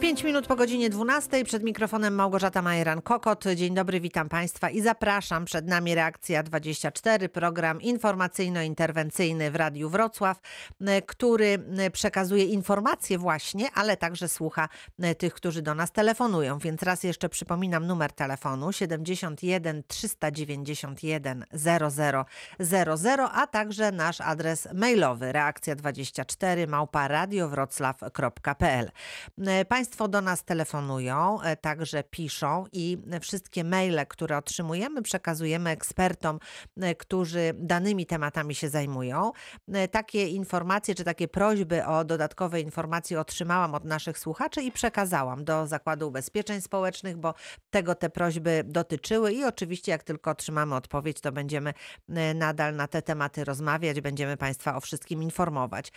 5 minut po godzinie 12 przed mikrofonem Małgorzata Majeran-Kokot. Dzień dobry, witam Państwa i zapraszam. Przed nami Reakcja 24, program informacyjno-interwencyjny w Radiu Wrocław, e, który e, przekazuje informacje właśnie, ale także słucha e, tych, którzy do nas telefonują. Więc raz jeszcze przypominam numer telefonu 71 391 0000, a także nasz adres mailowy reakcja24 małpa radiowroclaw.pl. Państwo Państwo do nas telefonują, e, także piszą i wszystkie maile, które otrzymujemy, przekazujemy ekspertom, e, którzy danymi tematami się zajmują. E, takie informacje czy takie prośby o dodatkowe informacje otrzymałam od naszych słuchaczy i przekazałam do Zakładu Ubezpieczeń Społecznych, bo tego te prośby dotyczyły i oczywiście jak tylko otrzymamy odpowiedź, to będziemy nadal na te tematy rozmawiać, będziemy Państwa o wszystkim informować.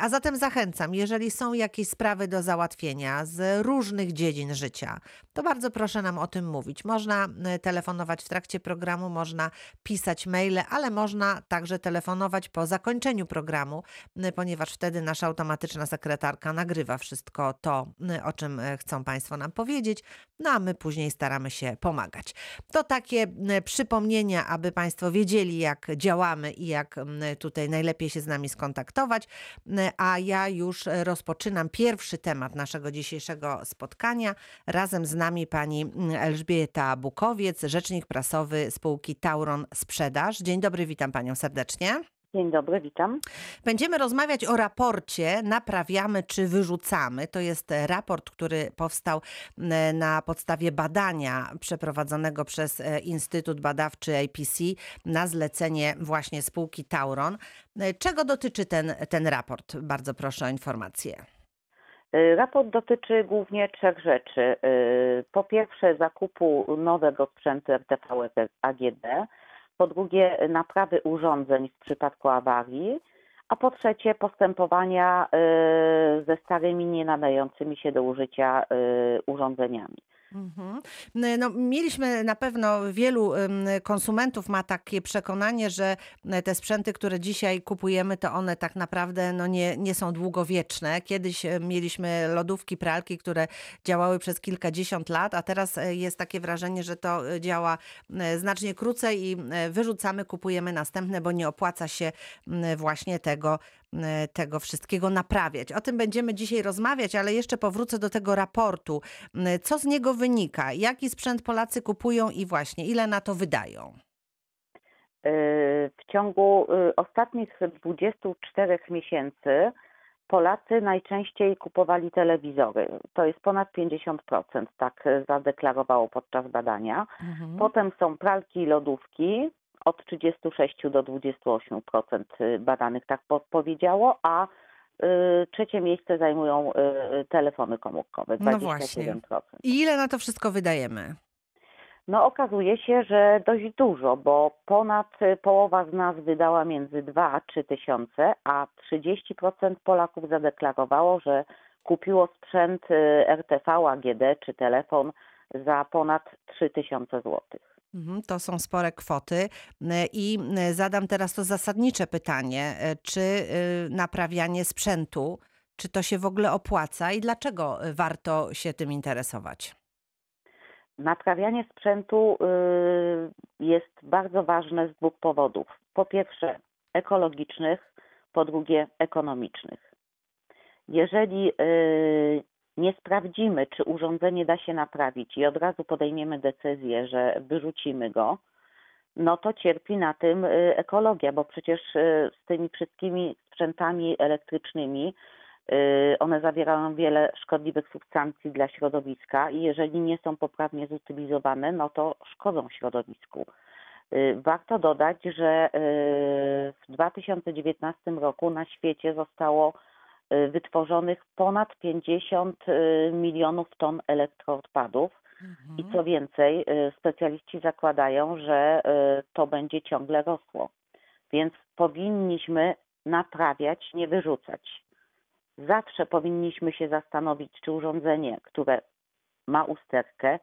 A zatem zachęcam, jeżeli są jakieś sprawy do załatwienia z różnych dziedzin życia, to bardzo proszę nam o tym mówić. Można e, telefonować w trakcie programu, można pisać maile, ale można także telefonować po zakończeniu programu, e, ponieważ wtedy nasza automatyczna sekretarka nagrywa wszystko to, e, o czym chcą Państwo nam powiedzieć, no a my później staramy się pomagać. To takie przypomnienia, aby Państwo wiedzieli, jak działamy i jak tutaj najlepiej się z nami skontaktować. A ja już rozpoczynam pierwszy temat naszego dzisiejszego dzisiejszego spotkania. Razem z nami pani Elżbieta Bukowiec, rzecznik prasowy spółki Tauron Sprzedaż. Dzień dobry, witam panią serdecznie. Dzień dobry, witam. Będziemy rozmawiać o raporcie Naprawiamy czy wyrzucamy. To jest raport, który powstał na podstawie badania przeprowadzonego przez e, Instytut Badawczy APC na zlecenie właśnie spółki Tauron. E, czego dotyczy ten, ten raport? Bardzo proszę o informację. Y, raport dotyczy głównie trzech rzeczy. Y, po pierwsze zakupu nowego sprzętu RTV AGD, po drugie naprawy urządzeń w przypadku awarii, a po trzecie postępowania y, ze starymi, nie nadającymi się do użycia urządzeniami. Mhm. No, mieliśmy na pewno wielu konsumentów ma takie przekonanie, że te sprzęty, które dzisiaj kupujemy, to one tak naprawdę no nie, nie są długowieczne. Kiedyś mieliśmy lodówki, pralki, które działały przez kilkadziesiąt lat, a teraz e, jest takie wrażenie, że to e, działa znacznie krócej i wyrzucamy, kupujemy następne, bo nie opłaca się właśnie tego E, tego wszystkiego naprawiać. O tym będziemy dzisiaj rozmawiać, ale jeszcze powrócę do tego raportu. Co z niego wynika? Jaki sprzęt Polacy kupują i właśnie ile na to wydają? E, w ciągu e, ostatnich 24 miesięcy Polacy najczęściej kupowali telewizory. To jest ponad 50%, tak zadeklarowało podczas badania. Mhm. Potem są pralki i lodówki, od 36 do 28% y, badanych tak powiedziało, a y, trzecie miejsce zajmują y, telefony komórkowe, 27%. No właśnie. I ile na to wszystko wydajemy? No okazuje się, że dość dużo, bo ponad połowa z nas wydała między 2 a 3 tysiące, a 30% Polaków zadeklarowało, że kupiło sprzęt RTV, AGD czy telefon za ponad 3 tysiące złotych. Mhm, to są spore kwoty e, i e, zadam teraz to zasadnicze pytanie, e, czy naprawianie sprzętu, czy to się w ogóle opłaca i dlaczego warto się tym interesować? Naprawianie sprzętu jest bardzo ważne z dwóch powodów. Po pierwsze ekologicznych, po drugie ekonomicznych. Jeżeli nie sprawdzimy, czy urządzenie da się naprawić i od razu podejmiemy decyzję, że wyrzucimy go, no to cierpi na tym y, ekologia, bo przecież y, z tymi wszystkimi sprzętami elektrycznymi y, one zawierają wiele szkodliwych substancji dla środowiska i jeżeli nie są poprawnie zutylizowane, no to szkodzą środowisku. Warto dodać, że w 2019 roku na świecie zostało wytworzonych ponad 50 y, milionów ton elektroodpadów. Mhm. I co więcej, y, specjaliści zakładają, że to będzie ciągle rosło. Więc powinniśmy naprawiać, nie wyrzucać. Zawsze powinniśmy się zastanowić, czy urządzenie, które ma usterkę,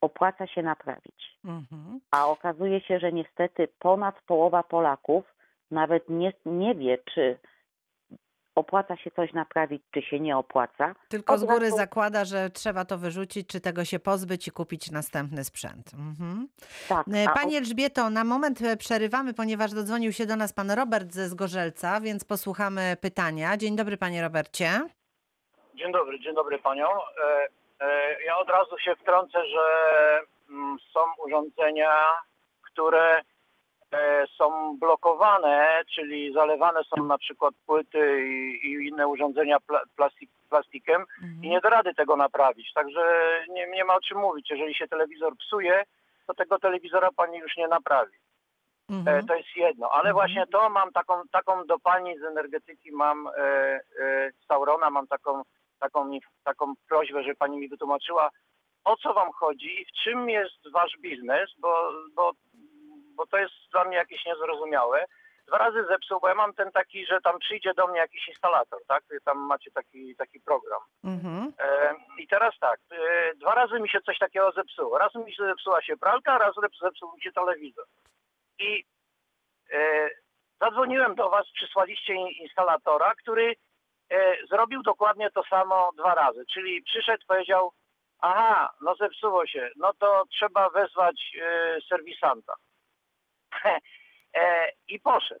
opłaca się naprawić. Mhm. A okazuje się, że niestety ponad połowa Polaków nawet nie, nie wie, czy opłaca się coś naprawić, czy się nie opłaca. Tylko z góry razu- zakłada, że trzeba to wyrzucić, czy tego się pozbyć i kupić następny sprzęt. Mhm. Tak, E, Pani Elżbieto, na moment e, przerywamy, ponieważ dodzwonił się do nas pan Robert ze Zgorzelca, więc posłuchamy pytania. Dzień dobry, panie Robercie. Dzień dobry, dzień dobry panią. E, ja od razu się wtrącę, że mm, są urządzenia, które są blokowane, czyli zalewane są na przykład płyty i, i inne urządzenia pla, plastik, plastikiem i nie da rady tego naprawić. Także nie, nie ma o czym mówić. Jeżeli się telewizor psuje, to tego telewizora pani już nie naprawi. E, Mhm. to jest jedno, ale Mhm. właśnie to mam taką, taką do pani z energetyki, mam e, e, z Saurona, mam taką, taką, taką prośbę, żeby pani mi wytłumaczyła, o co wam chodzi, w czym jest wasz biznes, bo, bo, bo to jest dla mnie jakieś niezrozumiałe. Dwa razy zepsuł, bo ja mam ten taki, że tam przyjdzie do mnie jakiś instalator, tak? Tam macie taki, taki program. Mhm. E, I teraz tak, e, dwa razy mi się coś takiego zepsuło. Raz mi się zepsuła się pralka, raz zep- zepsuł mi się telewizor. I e, zadzwoniłem do was, przysłaliście in- instalatora, który e, zrobił dokładnie to samo dwa razy. Czyli przyszedł, powiedział, aha, no zepsuło się, no to trzeba wezwać e, serwisanta. e, I poszedł.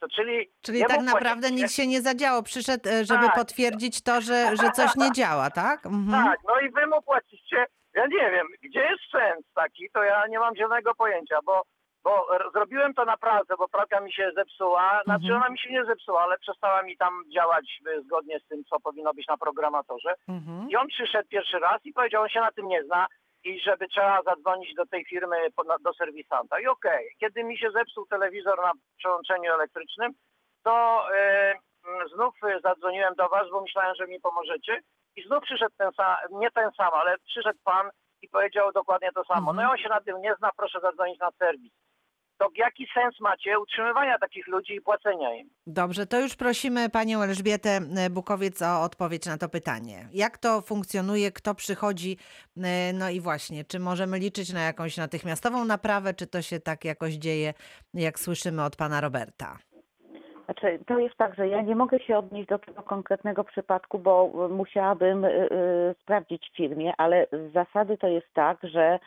To czyli Czyli tak naprawdę płacicie- nic się nie zadziało. Przyszedł, e, żeby Tak. potwierdzić to, że, że coś nie działa, tak? Mhm. Tak, no i wy mu płacicie. Ja nie wiem, gdzie jest sens taki, to ja nie mam zielonego pojęcia, bo, bo zrobiłem to na pralce, bo pralka mi się zepsuła. Znaczy Mhm. ona mi się nie zepsuła, ale przestała mi tam działać y, zgodnie z tym, co powinno być na programatorze. Mhm. I on przyszedł pierwszy raz i powiedział, on się na tym nie zna i żeby trzeba zadzwonić do tej firmy, do serwisanta. I okej, kiedy mi się zepsuł telewizor na przełączeniu elektrycznym, to e, mm, znów e, zadzwoniłem do was, bo myślałem, że mi pomożecie. I znów przyszedł ten sam, nie ten sam, ale przyszedł pan i powiedział dokładnie to samo. No i on się na tym nie zna, proszę zadzwonić na serwis. To jaki sens macie utrzymywania takich ludzi i płacenia im? Dobrze, to już prosimy panią Elżbietę e, Bukowiec o odpowiedź na to pytanie. Jak to funkcjonuje, kto przychodzi, e, no i właśnie, czy możemy liczyć na jakąś natychmiastową naprawę, czy to się tak jakoś dzieje, jak słyszymy od pana Roberta? Znaczy, to jest tak, że ja nie mogę się odnieść do tego konkretnego przypadku, bo y, musiałabym y, y, sprawdzić w firmie, ale z zasady to jest tak, że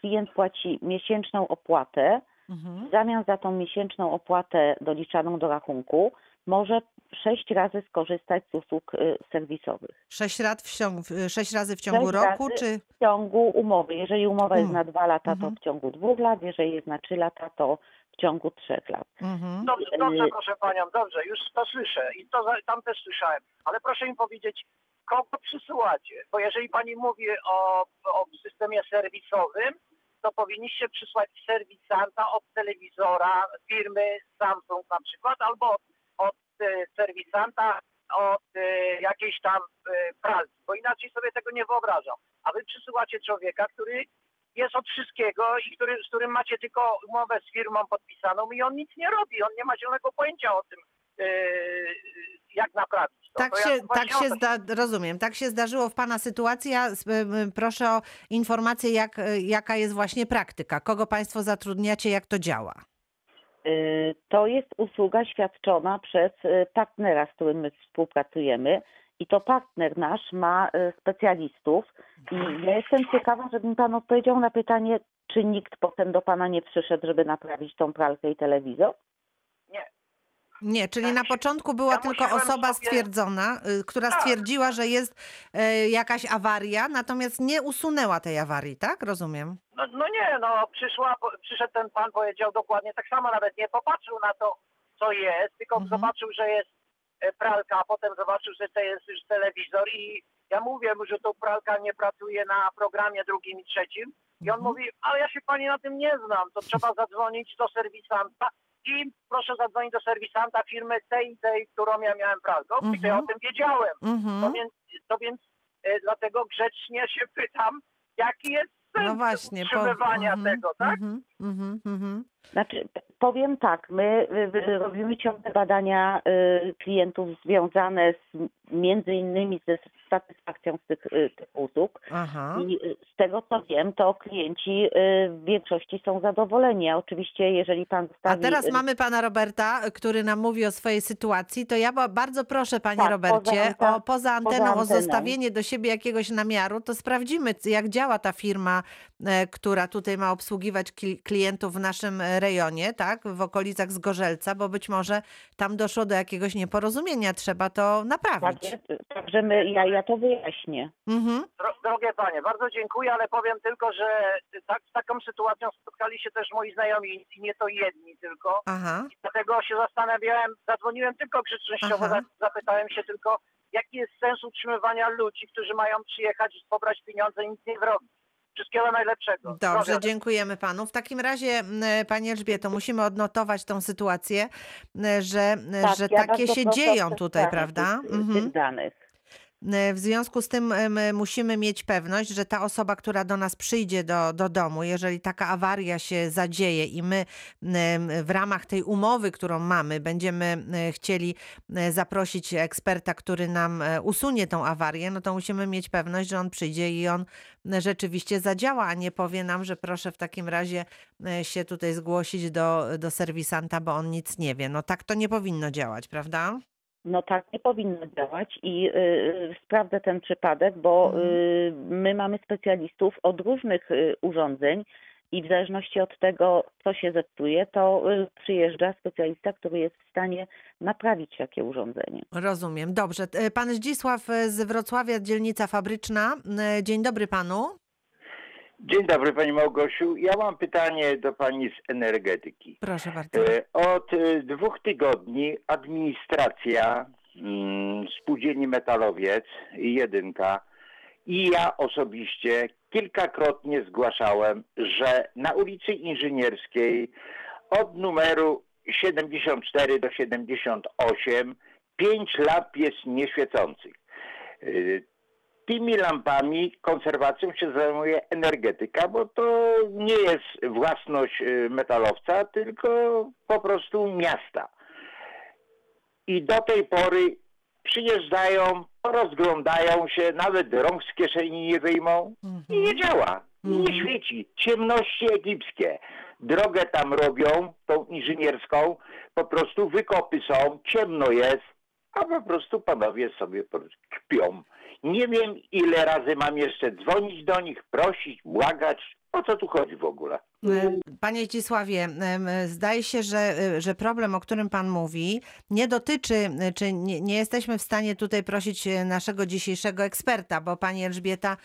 klient płaci miesięczną opłatę. Mhm. W zamian za tą miesięczną opłatę doliczaną do rachunku może sześć razy skorzystać z usług y, serwisowych. Sześć, rat w ciągu, sześć razy w ciągu Sześć roku, razy czy... W ciągu umowy. Jeżeli umowa jest Mm. na dwa lata, to Mhm. w ciągu dwóch lat. Jeżeli jest na trzy lata, to w ciągu trzech lat. Mhm. Dobrze, dobrze, Y- proszę panią, dobrze, już to słyszę i to za- tam też słyszałem, ale proszę mi powiedzieć, kogo przysyłacie? Bo jeżeli pani mówi o, o systemie serwisowym, to powinniście przysłać serwisanta od telewizora firmy Samsung na przykład, albo od e, serwisanta od e, jakiejś tam e, pralki, bo inaczej sobie tego nie wyobrażam. A wy przysyłacie człowieka, który jest od wszystkiego i który, z którym macie tylko umowę z firmą podpisaną i on nic nie robi, on nie ma zielonego pojęcia o tym, jak naprawić to. Tak to się, ja tak się zda, rozumiem, tak się zdarzyło w Pana sytuacji. Ja m, m, proszę o informację, jak, jaka jest właśnie praktyka, kogo Państwo zatrudniacie, jak to działa. Y, To jest usługa świadczona przez y, partnera, z którym my współpracujemy. I to partner nasz ma y, specjalistów. I ja jestem ciekawa, żeby mi Pan odpowiedział na pytanie, czy nikt potem do Pana nie przyszedł, żeby naprawić tą pralkę i telewizor? Nie, czyli Tak na początku była ja tylko musiałem osoba sobie- stwierdzona, y, która Tak. stwierdziła, że jest e, jakaś awaria, natomiast nie usunęła tej awarii, tak? Rozumiem. no, no nie, no przyszła, po- przyszedł ten pan, powiedział dokładnie tak samo, nawet nie popatrzył na to, co jest, tylko Mhm. zobaczył, że jest e, pralka, a potem zobaczył, że to jest już telewizor i ja mówię mu, że to pralka nie pracuje na programie drugim i trzecim i on Mhm. mówi, ale ja się pani na tym nie znam, to trzeba zadzwonić do serwisanta i proszę zadzwonić do serwisanta firmy tej, tej, którą ja miałem pralką, Mhm. i to ja o tym wiedziałem. To Mhm. więc, to więc e, dlatego grzecznie się pytam, jaki jest sens No właśnie. po- utrzymywania mhm, tego, tak? mhm, mhm, mhm. Znaczy, powiem tak, my y, y, robimy ciągle badania y, klientów związane z, między innymi ze satysfakcją z tych, tych usług. Aha. I z tego co wiem, to klienci w większości są zadowoleni. A oczywiście, jeżeli pan A zostawi... teraz y, mamy pana Roberta, który nam mówi o swojej sytuacji. To ja ba- bardzo proszę, panie Tak, Robercie, poza o poza anteną, poza o anteną. zostawienie do siebie jakiegoś namiaru, to sprawdzimy, jak działa ta firma, e, która tutaj ma obsługiwać kli- klientów w naszym e, rejonie, tak, w okolicach Zgorzelca, bo być może tam doszło do jakiegoś nieporozumienia, trzeba to naprawić. Także, także my, ja, ja to wyjaśnię. Mhm. Dro- Drogie panie, bardzo dziękuję, ale powiem tylko, że tak, z taką sytuacją spotkali się też moi znajomi i nie to jedni tylko. Aha. Dlatego się zastanawiałem, zadzwoniłem tylko grzecznościowo, Aha. zapytałem się tylko, jaki jest sens utrzymywania ludzi, którzy mają przyjechać, pobrać pieniądze i nic nie zrobić. Wszystkiego najlepszego. Dobrze, dziękujemy panu. W takim razie, Pani Elżbieto, musimy odnotować tą sytuację, że, m, że ja takie się dzieją tutaj, prawda? Tych, Mhm. tych danych. W związku z tym musimy mieć pewność, że ta osoba, która do nas przyjdzie do, do domu, jeżeli taka awaria się zadzieje i my w ramach tej umowy, którą mamy, będziemy e, chcieli e, zaprosić eksperta, który nam e, usunie tą awarię, no to musimy mieć pewność, że on przyjdzie i on e, rzeczywiście zadziała, a nie powie nam, że proszę w takim razie e, się tutaj zgłosić do, do serwisanta, bo on nic nie wie. No tak to nie powinno działać, prawda? No tak nie powinno działać i y, y, sprawdzę ten przypadek, bo Mhm. y, my mamy specjalistów od różnych urządzeń i w zależności od tego, co się zepsuje, to przyjeżdża specjalista, który jest w stanie naprawić takie urządzenie. Rozumiem. Dobrze. E, Pan Zdzisław e, z Wrocławia, dzielnica fabryczna. E, Dzień dobry panu. Dzień dobry Pani Małgosiu. Ja mam pytanie do Pani z energetyki. Proszę bardzo. E, Od e, dwóch tygodni administracja mm, Spółdzielni Metalowiec i Jedynka i ja osobiście kilkakrotnie zgłaszałem, że na ulicy Inżynierskiej od numeru 74 do 78 pięć lamp jest nieświecących. Tymi lampami konserwacją się zajmuje energetyka, bo to nie jest własność y, metalowca, tylko po prostu miasta. I do tej pory przyjeżdżają, rozglądają się, nawet rąk z kieszeni nie wyjmą i nie działa. I nie Mhm. świeci. Ciemności egipskie. Drogę tam robią, tą inżynierską, po prostu wykopy są, ciemno jest, a po prostu panowie sobie kpią. Nie wiem, ile razy mam jeszcze dzwonić do nich, prosić, błagać. O co tu chodzi w ogóle? E, Panie Zdzisławie, zdaje się, że, e, że problem, o którym Pan mówi, nie dotyczy, e, czy nie, nie jesteśmy w stanie tutaj prosić naszego dzisiejszego eksperta, bo Pani Elżbieta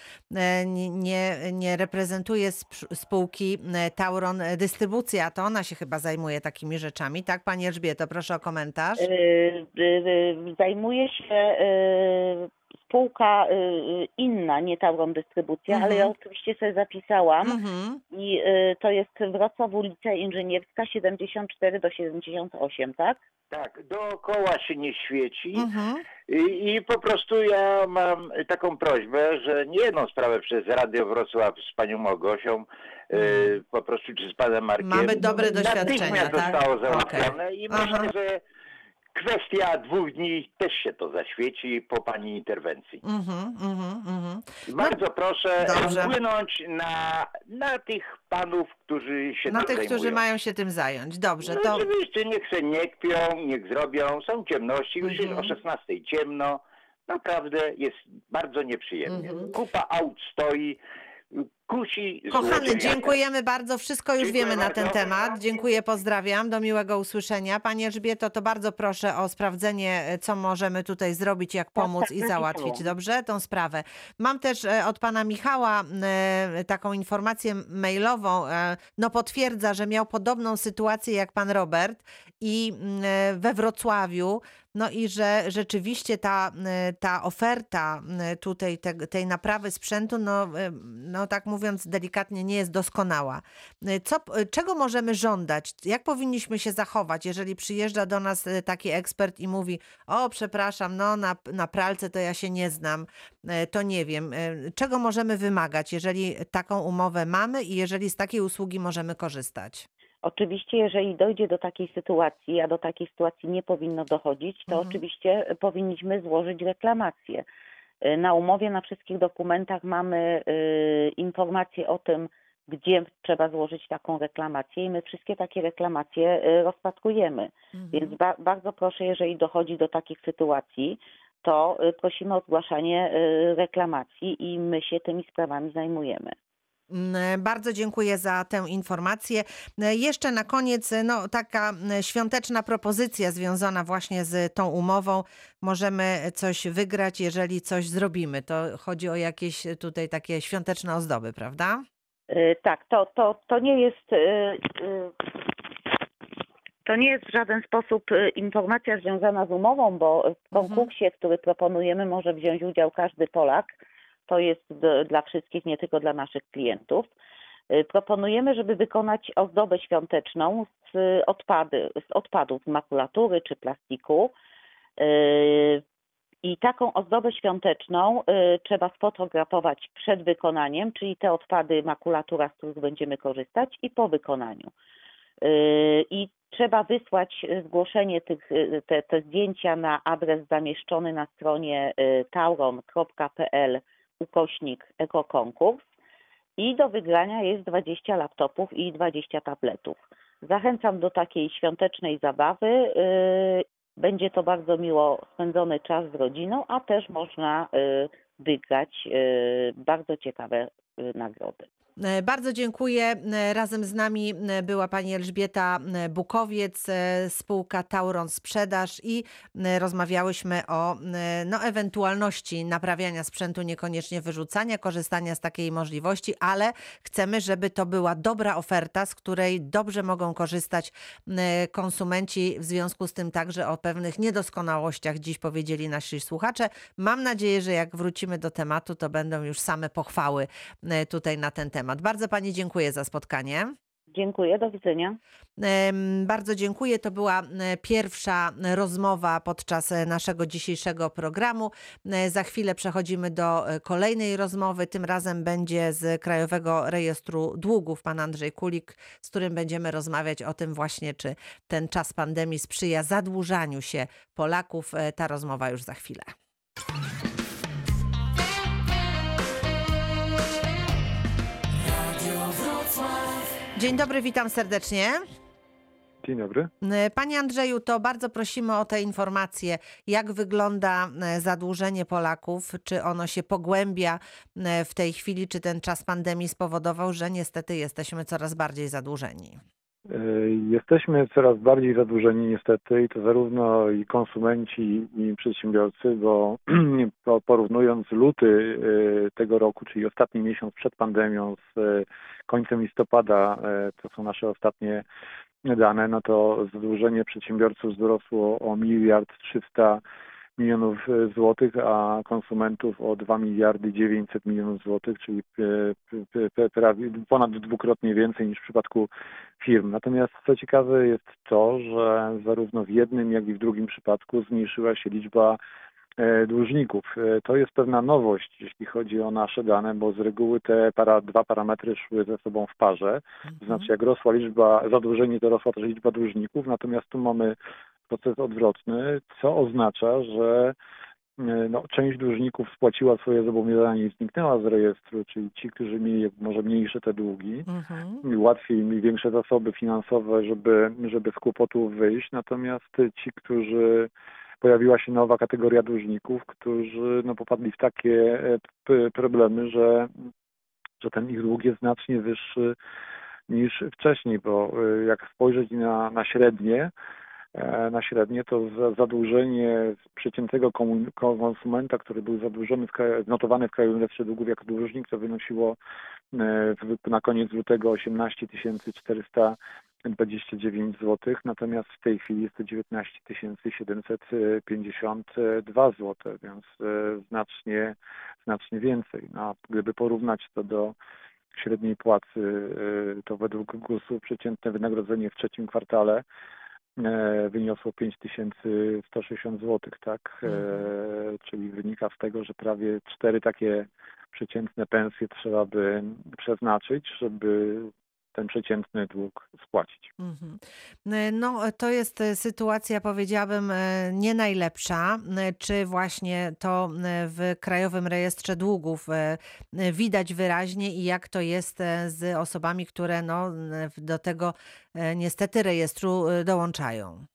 nie- nie, reprezentuje sp- spółki Tauron Dystrybucja, to ona się chyba zajmuje takimi rzeczami. Tak, Pani Elżbieto, proszę o komentarz. Zajmuje się spółka y, y, inna, nie Tauron Dystrybucja, ale ja Mhm. oczywiście sobie zapisałam. Mhm. I y, to jest Wrocław, ulica Inżynierska 74 do 78, tak? Tak, dookoła się nie świeci Mhm. I, i po prostu ja mam taką prośbę, że nie jedną sprawę przez Radio Wrocław z panią Małgosią, e, po prostu czy z panem Markiem. Mamy dobre doświadczenia, Natychmiast tak? zostało załatwione i Aha. myślę, że kwestia dwóch dni też się to zaświeci po pani interwencji. Mhm. Mhm. Mhm. Bardzo proszę dobrze. wpłynąć na, na tych panów, którzy się Na tym tych, którzy zajmują. mają się tym zająć. Dobrze, No to... oczywiście, niech se nie kpią, niech zrobią. Są ciemności, już Mhm. jest o 16 ciemno. Naprawdę jest bardzo nieprzyjemnie. Mhm. Kupa aut stoi, kusi Kochany, dziękujemy bardzo. Wszystko już Dziękuję wiemy na ten bardzo. temat. Dziękuję, pozdrawiam. Do miłego usłyszenia. Pani Elżbieto, to bardzo proszę o sprawdzenie, e, co możemy tutaj zrobić, jak pomóc tak, i napisałam. załatwić. Dobrze? Tą sprawę. Mam też e, od pana Michała e, taką informację mailową. No potwierdza, że miał podobną sytuację jak pan Robert i mm, we Wrocławiu. No i że rzeczywiście ta, e, ta oferta e, tutaj te, tej naprawy sprzętu, no, e, no tak mówiąc delikatnie, nie jest doskonała. Co, czego możemy żądać? Jak powinniśmy się zachować, jeżeli przyjeżdża do nas taki ekspert i mówi: O, przepraszam, no na, na pralce to ja się nie znam, to nie wiem. Czego możemy wymagać, jeżeli taką umowę mamy i jeżeli z takiej usługi możemy korzystać? Oczywiście, jeżeli dojdzie do takiej sytuacji, a do takiej sytuacji nie powinno dochodzić, to Mhm. oczywiście powinniśmy złożyć reklamację. Y, Na umowie, na wszystkich dokumentach mamy y, informacje o tym, gdzie trzeba złożyć taką reklamację i my wszystkie takie reklamacje y, rozpatrujemy. Więc Mhm. ba- bardzo proszę, jeżeli dochodzi do takich sytuacji, to y, prosimy o zgłaszanie reklamacji i my się tymi sprawami zajmujemy. Mm, Bardzo dziękuję za tę informację. E, Jeszcze na koniec e, no, taka m, świąteczna propozycja związana właśnie z tą umową. Możemy coś wygrać, jeżeli coś zrobimy. To chodzi o jakieś e, tutaj takie świąteczne ozdoby, prawda? Tak, to, to, to nie jest. To nie jest w żaden sposób informacja związana z umową, bo w Mhm. konkursie, który proponujemy, może wziąć udział każdy Polak. To jest d- dla wszystkich, nie tylko dla naszych klientów. Y, Proponujemy, żeby wykonać ozdobę świąteczną z, odpady, z odpadów z makulatury czy plastiku. Y, I taką ozdobę świąteczną y, trzeba sfotografować przed wykonaniem, czyli te odpady, makulatura, z których będziemy korzystać, i po wykonaniu. Y, I trzeba wysłać y, zgłoszenie tych, y, te, te zdjęcia na adres zamieszczony na stronie y, tauron.pl ukośnik ekokonkurs i do wygrania jest 20 laptopów i 20 tabletów. Zachęcam do takiej świątecznej zabawy. y, Będzie to bardzo miło spędzony czas z rodziną, a też można y, wygrać y, bardzo ciekawe nagrody. E, Bardzo dziękuję. E, Razem z nami e, była pani Elżbieta Bukowiec, spółka Tauron Sprzedaż i rozmawiałyśmy o no, ewentualności naprawiania sprzętu, niekoniecznie wyrzucania, korzystania z takiej możliwości, ale chcemy, żeby to była dobra oferta, z której dobrze mogą korzystać konsumenci. W związku z tym także o pewnych niedoskonałościach dziś powiedzieli nasi słuchacze. Mam nadzieję, że jak wrócimy do tematu, to będą już same pochwały tutaj na ten temat. Bardzo Pani dziękuję za spotkanie. Dziękuję, do widzenia. Bardzo dziękuję. To była e, pierwsza rozmowa podczas e, naszego dzisiejszego programu. E, Za chwilę przechodzimy do e, kolejnej rozmowy. Tym razem będzie z Krajowego Rejestru Długów pan Andrzej Kulik, z którym będziemy rozmawiać o tym właśnie, czy ten czas pandemii sprzyja zadłużaniu się Polaków. E, Ta rozmowa już za chwilę. Dzień dobry, witam serdecznie. Dzień dobry. E, Panie Andrzeju, to bardzo prosimy o te informacje, jak wygląda e, zadłużenie Polaków, czy ono się pogłębia e, w tej chwili, czy ten czas pandemii spowodował, że niestety jesteśmy coraz bardziej zadłużeni. E, Jesteśmy coraz bardziej zadłużeni niestety i to zarówno i konsumenci i przedsiębiorcy, bo po- porównując luty e, tego roku, czyli ostatni miesiąc przed pandemią z e, końcem listopada, to są nasze ostatnie dane, no to zadłużenie przedsiębiorców wzrosło o miliard 300 milionów e, złotych, a konsumentów o 2 miliardy 900 milionów złotych, czyli e, prawie ponad dwukrotnie więcej niż w przypadku firm. Natomiast co ciekawe jest to, że zarówno w jednym, jak i w drugim przypadku zmniejszyła się liczba e, dłużników. To jest pewna nowość, jeśli chodzi o nasze dane, bo z reguły te para, dwa parametry szły ze sobą w parze. To znaczy, jak rosła liczba zadłużeni, to rosła też liczba dłużników, natomiast tu mamy proces odwrotny, co oznacza, że e, no, część dłużników spłaciła swoje zobowiązanie i zniknęła z rejestru, czyli ci, którzy mieli może mniejsze te długi, Mhm. łatwiej mieli większe zasoby finansowe, żeby, żeby z kłopotów wyjść, natomiast ci, którzy pojawiła się nowa kategoria dłużników, którzy no, popadli w takie e, problemy, że, że ten ich dług jest znacznie wyższy niż wcześniej, bo e, jak spojrzeć na, na średnie, na średnie, to za- zadłużenie przeciętnego konsumenta, który był zadłużony, w kraju, notowany w Krajowym Rejestrze Długów jako dłużnik, to wynosiło e, na koniec lutego 18 429 zł, natomiast w tej chwili jest to 19 752 zł, więc e, znacznie, znacznie więcej. No, a gdyby porównać to do średniej płacy, e, to według GUS-u przeciętne wynagrodzenie w trzecim kwartale e, wyniosło 5160 zł, tak? E, czyli wynika z tego, że prawie cztery takie przeciętne pensje trzeba by przeznaczyć, żeby ten przeciętny dług spłacić. Mhm. No, to jest sytuacja, powiedziałabym, nie najlepsza. Czy właśnie to w Krajowym Rejestrze Długów widać wyraźnie i jak to jest z osobami, które no, do tego niestety rejestru dołączają?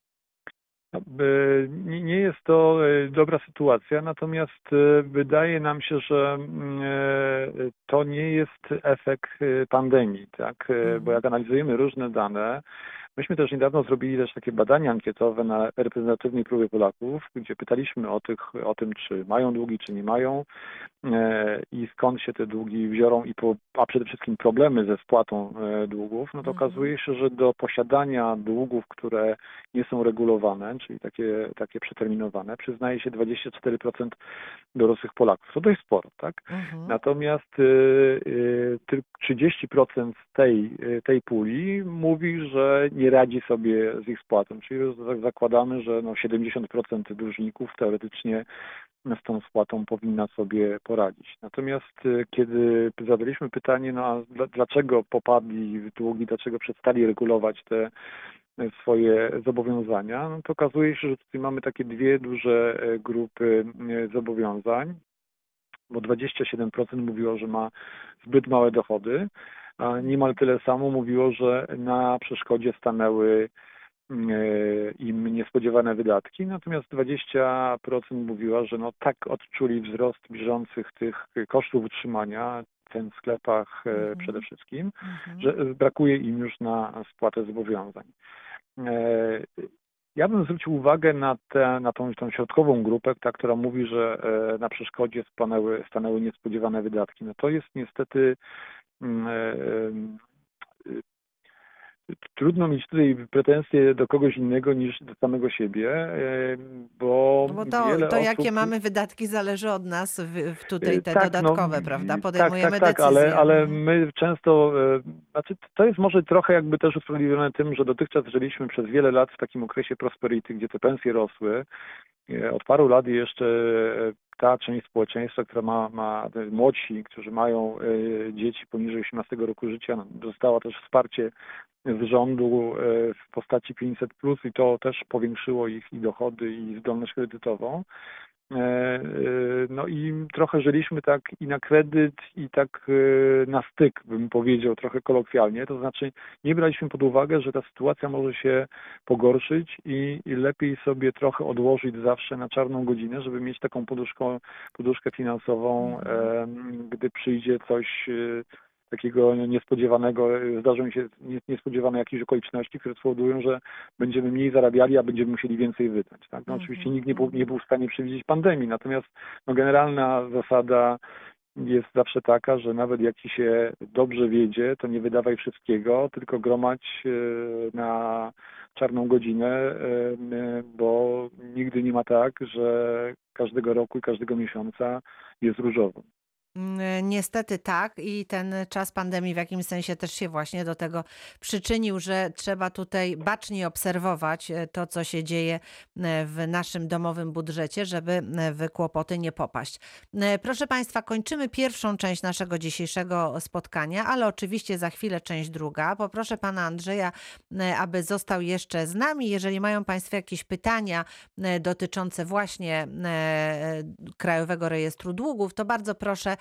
Nie jest to e, dobra sytuacja, natomiast e, wydaje nam się, że mm, e, to nie jest efekt pandemii, tak? Bo mhm. jak analizujemy różne dane, Myśmy też niedawno zrobili też takie badania ankietowe na reprezentatywnej próbie Polaków, gdzie pytaliśmy o, tych, o tym, czy mają długi, czy nie mają e, i skąd się te długi wziorą, i po, a przede wszystkim problemy ze spłatą e, długów, no to mhm. okazuje się, że do posiadania długów, które nie są regulowane, czyli takie, takie przeterminowane, przyznaje się 24% dorosłych Polaków. To dość sporo, tak? Mhm. Natomiast y, y, 30% tej, tej puli mówi, że nie radzi sobie z ich spłatą. Czyli zakładamy, że no 70% dłużników teoretycznie z tą spłatą powinna sobie poradzić. Natomiast y, kiedy zadaliśmy pytanie, no dlaczego popadli w długi, dlaczego przestali regulować te swoje zobowiązania, no to okazuje się, że tutaj mamy takie dwie duże e, grupy zobowiązań, bo 27% mówiło, że ma zbyt małe dochody, niemal tyle samo mówiło, że na przeszkodzie stanęły mm, e, im niespodziewane wydatki, natomiast 20% mówiła, że no tak odczuli wzrost bieżących tych kosztów utrzymania, cen w sklepach mhm. przede wszystkim, mhm. że brakuje im już na spłatę zobowiązań. E, ja bym zwrócił uwagę na, tę na tą, tą środkową grupę, ta, która mówi, że e, na przeszkodzie stanęły, stanęły niespodziewane wydatki. No to jest niestety e, trudno mieć tutaj pretensje do kogoś innego niż do samego siebie, e, bo, no bo to, to osób... jakie mamy wydatki zależy od nas w, tutaj te tak, no, dodatkowe, no, prawda? Podejmujemy tak, tak, decyzje. Tak, ale, ale my często, e, znaczy to jest może trochę jakby też usprawiedliwione tym, że dotychczas żyliśmy przez wiele lat w takim okresie prosperity, gdzie te pensje rosły, e, od paru lat jeszcze ta część społeczeństwa, która ma, ma młodsi, którzy mają dzieci poniżej 18 roku życia, no, dostała też wsparcie z rządu e, w postaci 500 plus i to też powiększyło ich i dochody i zdolność kredytową. E, e, no i trochę żyliśmy tak i na kredyt, i tak na styk, bym powiedział trochę kolokwialnie. To znaczy nie braliśmy pod uwagę, że ta sytuacja może się pogorszyć i, i lepiej sobie trochę odłożyć zawsze na czarną godzinę, żeby mieć taką poduszkę, poduszkę finansową, mhm. gdy przyjdzie coś takiego niespodziewanego, zdarzą się niespodziewane jakieś okoliczności, które spowodują, że będziemy mniej zarabiali, a będziemy musieli więcej wydać. Tak? No, oczywiście mhm. nikt nie był, nie był w stanie przewidzieć pandemii, natomiast no, generalna zasada jest zawsze taka, że nawet jak ci się dobrze wiedzie, to nie wydawaj wszystkiego, tylko gromać e, na czarną godzinę, e, bo nigdy nie ma tak, że każdego roku i każdego miesiąca jest różowo. Mm, niestety tak i ten czas pandemii w jakimś sensie też się właśnie do tego przyczynił, że trzeba tutaj bacznie obserwować e, to, co się dzieje e, w naszym domowym budżecie, żeby e, w kłopoty nie popaść. Proszę Państwa, kończymy pierwszą część naszego dzisiejszego spotkania, ale oczywiście za chwilę część druga. Poproszę Pana Andrzeja, aby został jeszcze z nami. Jeżeli mają Państwo jakieś pytania dotyczące właśnie Krajowego Rejestru Długów, to bardzo proszę E,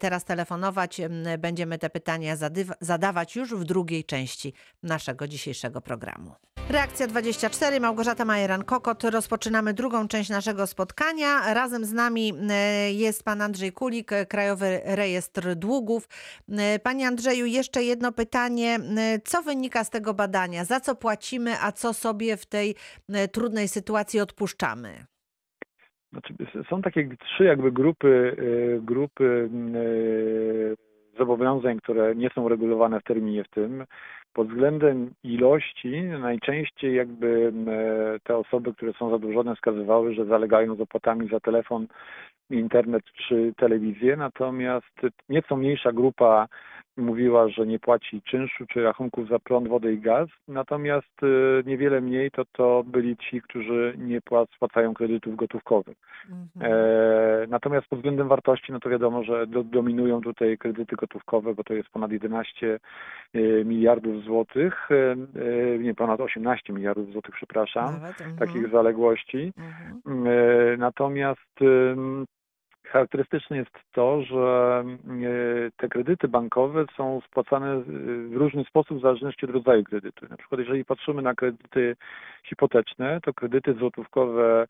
teraz telefonować. Będziemy te pytania zadawać już w drugiej części naszego dzisiejszego programu. Reakcja 24, Małgorzata Majeran-Kokot. Rozpoczynamy drugą część naszego spotkania. Razem z nami e, jest pan Andrzej Kulik, Krajowy Rejestr Długów. E, panie Andrzeju, jeszcze jedno pytanie. Co wynika z tego badania? Za co płacimy, a co sobie w tej trudnej sytuacji odpuszczamy? Znaczy, są takie trzy jakby grupy, y, grupy y, zobowiązań, które nie są regulowane w terminie w tym. Pod względem ilości najczęściej jakby y, te osoby, które są zadłużone wskazywały, że zalegają z opłatami za telefon, internet czy telewizję, natomiast nieco mniejsza grupa mówiła, że nie płaci czynszu czy rachunków za prąd, wodę i gaz, natomiast y, niewiele mniej to, to byli ci, którzy nie spłacają kredytów gotówkowych. Mhm. E, natomiast pod względem wartości, no to wiadomo, że do, dominują tutaj kredyty gotówkowe, bo to jest ponad 11 y, miliardów złotych, y, nie ponad 18 miliardów złotych, przepraszam, Nawet, mhm. takich zaległości. E, Natomiast charakterystyczne jest to, że e, te kredyty bankowe są spłacane w różny sposób w zależności od rodzaju kredytu. Na przykład jeżeli patrzymy na kredyty hipoteczne, to kredyty złotówkowe,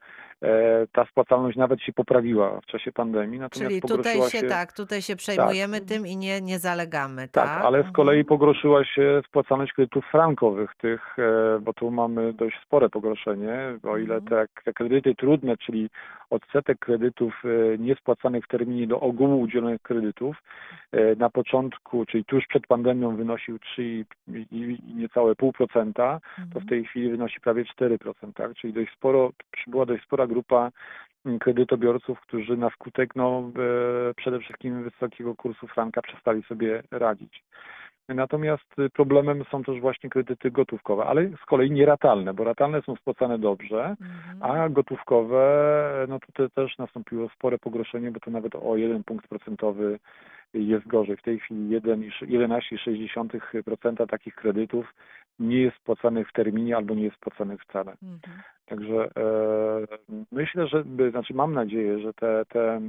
ta spłacalność nawet się poprawiła w czasie pandemii, natomiast Czyli tutaj się, się... tak, tutaj się przejmujemy tym i nie, nie zalegamy, Tak, tak? ale z kolei Mhm. pogorszyła się spłacalność kredytów frankowych, tych, e, bo tu mamy dość spore pogorszenie, o ile Mhm. te, te kredyty trudne, czyli odsetek kredytów e, niespłacanych w terminie do ogółu udzielonych kredytów e, na początku, czyli tuż przed pandemią wynosił 3 i, niecałe pół procenta, to w Mhm. tej chwili wynosi prawie 4%, tak? czyli dość sporo, przybyła dość spora grupa mm, kredytobiorców, którzy na skutek no, e, przede wszystkim wysokiego kursu franka przestali sobie radzić. Natomiast y, problemem są też właśnie kredyty gotówkowe, ale z kolei nieratalne, bo ratalne są spłacane dobrze, Mhm. a gotówkowe, no tutaj też nastąpiło spore pogorszenie, bo to nawet o jeden punkt procentowy jest gorzej. W tej chwili 1 i sze- 11,6% takich kredytów nie jest spłacanych w terminie albo nie jest spłacanych wcale. Mhm. Także e, myślę, że, znaczy mam nadzieję, że te, te,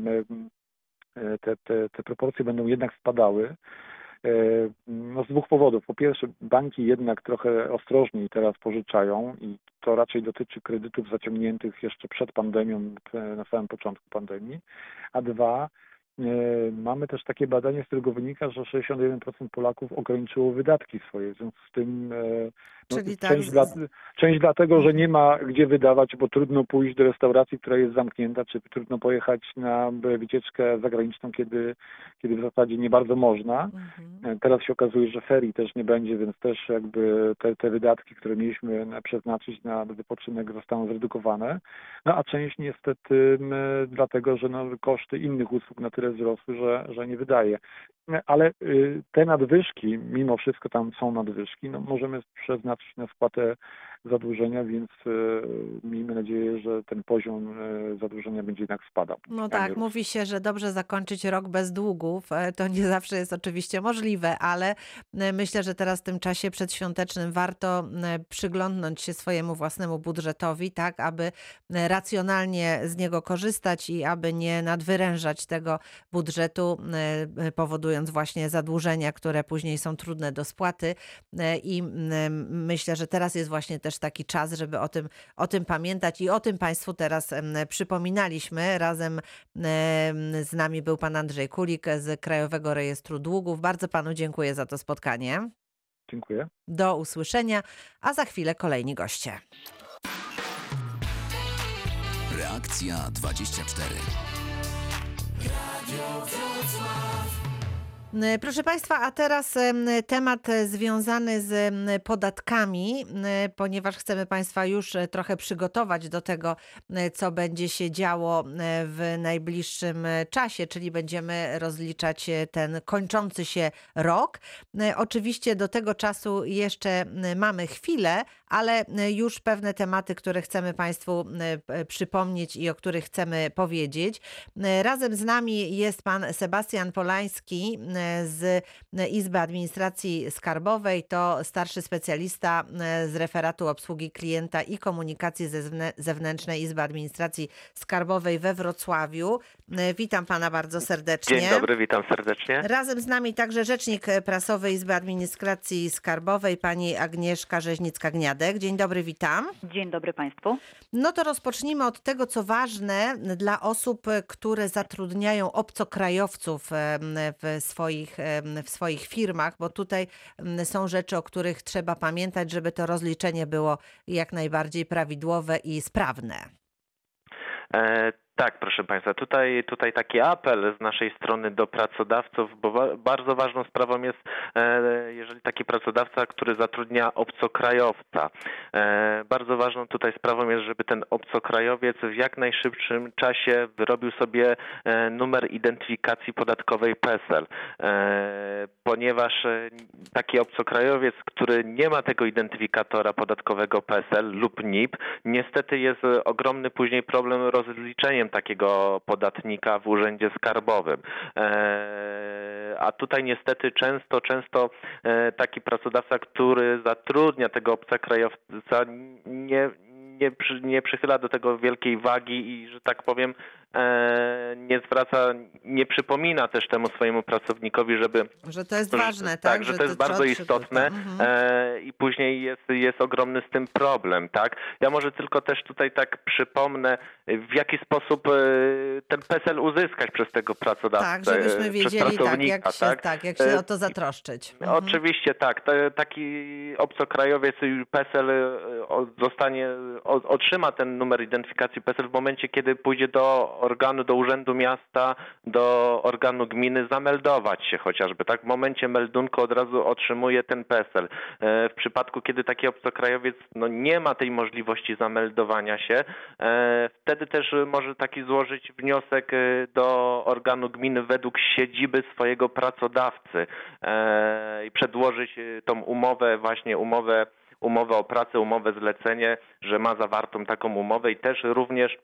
e, te, te, te proporcje będą jednak spadały. E, No z dwóch powodów. Po pierwsze, banki jednak trochę ostrożniej teraz pożyczają i to raczej dotyczy kredytów zaciągniętych jeszcze przed pandemią, na samym początku pandemii. A dwa, mamy też takie badanie, z którego wynika, że 61% Polaków ograniczyło wydatki swoje. W związku z tym e, Czyli tak część, dla, część dlatego, że nie ma gdzie wydawać, bo trudno pójść do restauracji, która jest zamknięta, czy trudno pojechać na wycieczkę zagraniczną, kiedy, kiedy w zasadzie nie bardzo można. Mhm. E, Teraz się okazuje, że ferii też nie będzie, więc też jakby te, te wydatki, które mieliśmy na- przeznaczyć na wypoczynek zostaną zredukowane. No a część niestety dlatego, że no, koszty innych usług na tyle wzrosły, że, że nie wydaje. Ale y, te nadwyżki, mimo wszystko tam są nadwyżki, no możemy przeznaczyć na spłatę zadłużenia, więc y, miejmy nadzieję, że ten poziom y, zadłużenia będzie jednak spadał. No tak, mówi się, że dobrze zakończyć rok bez długów. E, To nie zawsze jest oczywiście możliwe, ale e, myślę, że teraz w tym czasie przedświątecznym warto e, przyglądnąć się swojemu własnemu budżetowi, tak, aby e, racjonalnie z niego korzystać i aby nie nadwyrężać tego budżetu, e, e, powodując właśnie zadłużenia, które później są trudne do spłaty. E, I myślę, że teraz jest właśnie też taki czas, żeby o tym, o tym pamiętać i o tym Państwu teraz przypominaliśmy. Razem em, z nami był Pan Andrzej Kulik z Krajowego Rejestru Długów. Bardzo Panu dziękuję za to spotkanie. Dziękuję. Do usłyszenia, a za chwilę kolejni goście. Reakcja 24. N- Proszę Państwa, a teraz em, temat e, związany z podatkami, m, ponieważ chcemy Państwa już e, trochę przygotować do tego, e, co będzie się działo e, w najbliższym e, czasie, czyli będziemy rozliczać e, ten kończący się rok. E, Oczywiście do tego czasu jeszcze mamy chwilę, ale e, już pewne tematy, które chcemy Państwu przypomnieć i o których chcemy powiedzieć. E, Razem z nami jest pan Sebastian Polański e, z Izby Administracji Skarbowej. To starszy specjalista e, z referatu obsługi klienta i komunikacji zewnę- zewnętrznej Izby Administracji Skarbowej we Wrocławiu. E, Witam pana bardzo serdecznie. Dzień dobry, witam serdecznie. Razem z nami także rzecznik prasowy Izby Administracji Skarbowej, pani Agnieszka Rzeźnicka-Gniadek. Dzień dobry, witam. Dzień dobry Państwu. No to rozpocznijmy od tego, co ważne dla osób, e, które zatrudniają obcokrajowców w swoich, em, w swoich firmach, bo tutaj są rzeczy, o których trzeba pamiętać, żeby to rozliczenie było jak najbardziej prawidłowe i sprawne. Tak, proszę Państwa, tutaj, tutaj taki apel z naszej strony do pracodawców, bo wa- bardzo ważną sprawą jest, e, jeżeli taki pracodawca, który zatrudnia obcokrajowca. E, bardzo ważną tutaj sprawą jest, żeby ten obcokrajowiec w jak najszybszym czasie wyrobił sobie e, numer identyfikacji podatkowej PESEL, e, ponieważ e, taki obcokrajowiec, który nie ma tego identyfikatora podatkowego PESEL lub NIP, niestety jest e, ogromny później problem takiego podatnika w urzędzie skarbowym. E, A tutaj niestety często, często e, taki pracodawca, który zatrudnia tego obcokrajowca nie, nie, nie przychyla do tego wielkiej wagi i, że tak powiem, nie zwraca, nie przypomina też temu swojemu pracownikowi, żeby Że to jest że- ważne, tak? że to jest bardzo istotne Mhm. e, i później jest, jest ogromny z tym problem, tak? Ja może tylko też tutaj tak przypomnę, w jaki sposób e, ten PESEL uzyskać przez tego pracodawcę, Tak, żebyśmy e, wiedzieli, przez tak, jak się, tak? tak, jak się E, o to zatroszczyć. Mhm. Oczywiście tak. Taki obcokrajowiec PESEL e, zostanie, otrzyma ten numer identyfikacji PESEL w momencie, kiedy pójdzie do organu, do urzędu miasta, do organu gminy zameldować się chociażby. Tak, w momencie meldunku od razu otrzymuje ten PESEL. E, W przypadku, kiedy taki obcokrajowiec no, nie ma tej możliwości zameldowania się, e, wtedy też może taki złożyć wniosek e, do organu gminy według siedziby swojego pracodawcy i przedłożyć tą umowę, właśnie umowę, umowę o pracę, umowę zlecenie, że ma zawartą taką umowę i też również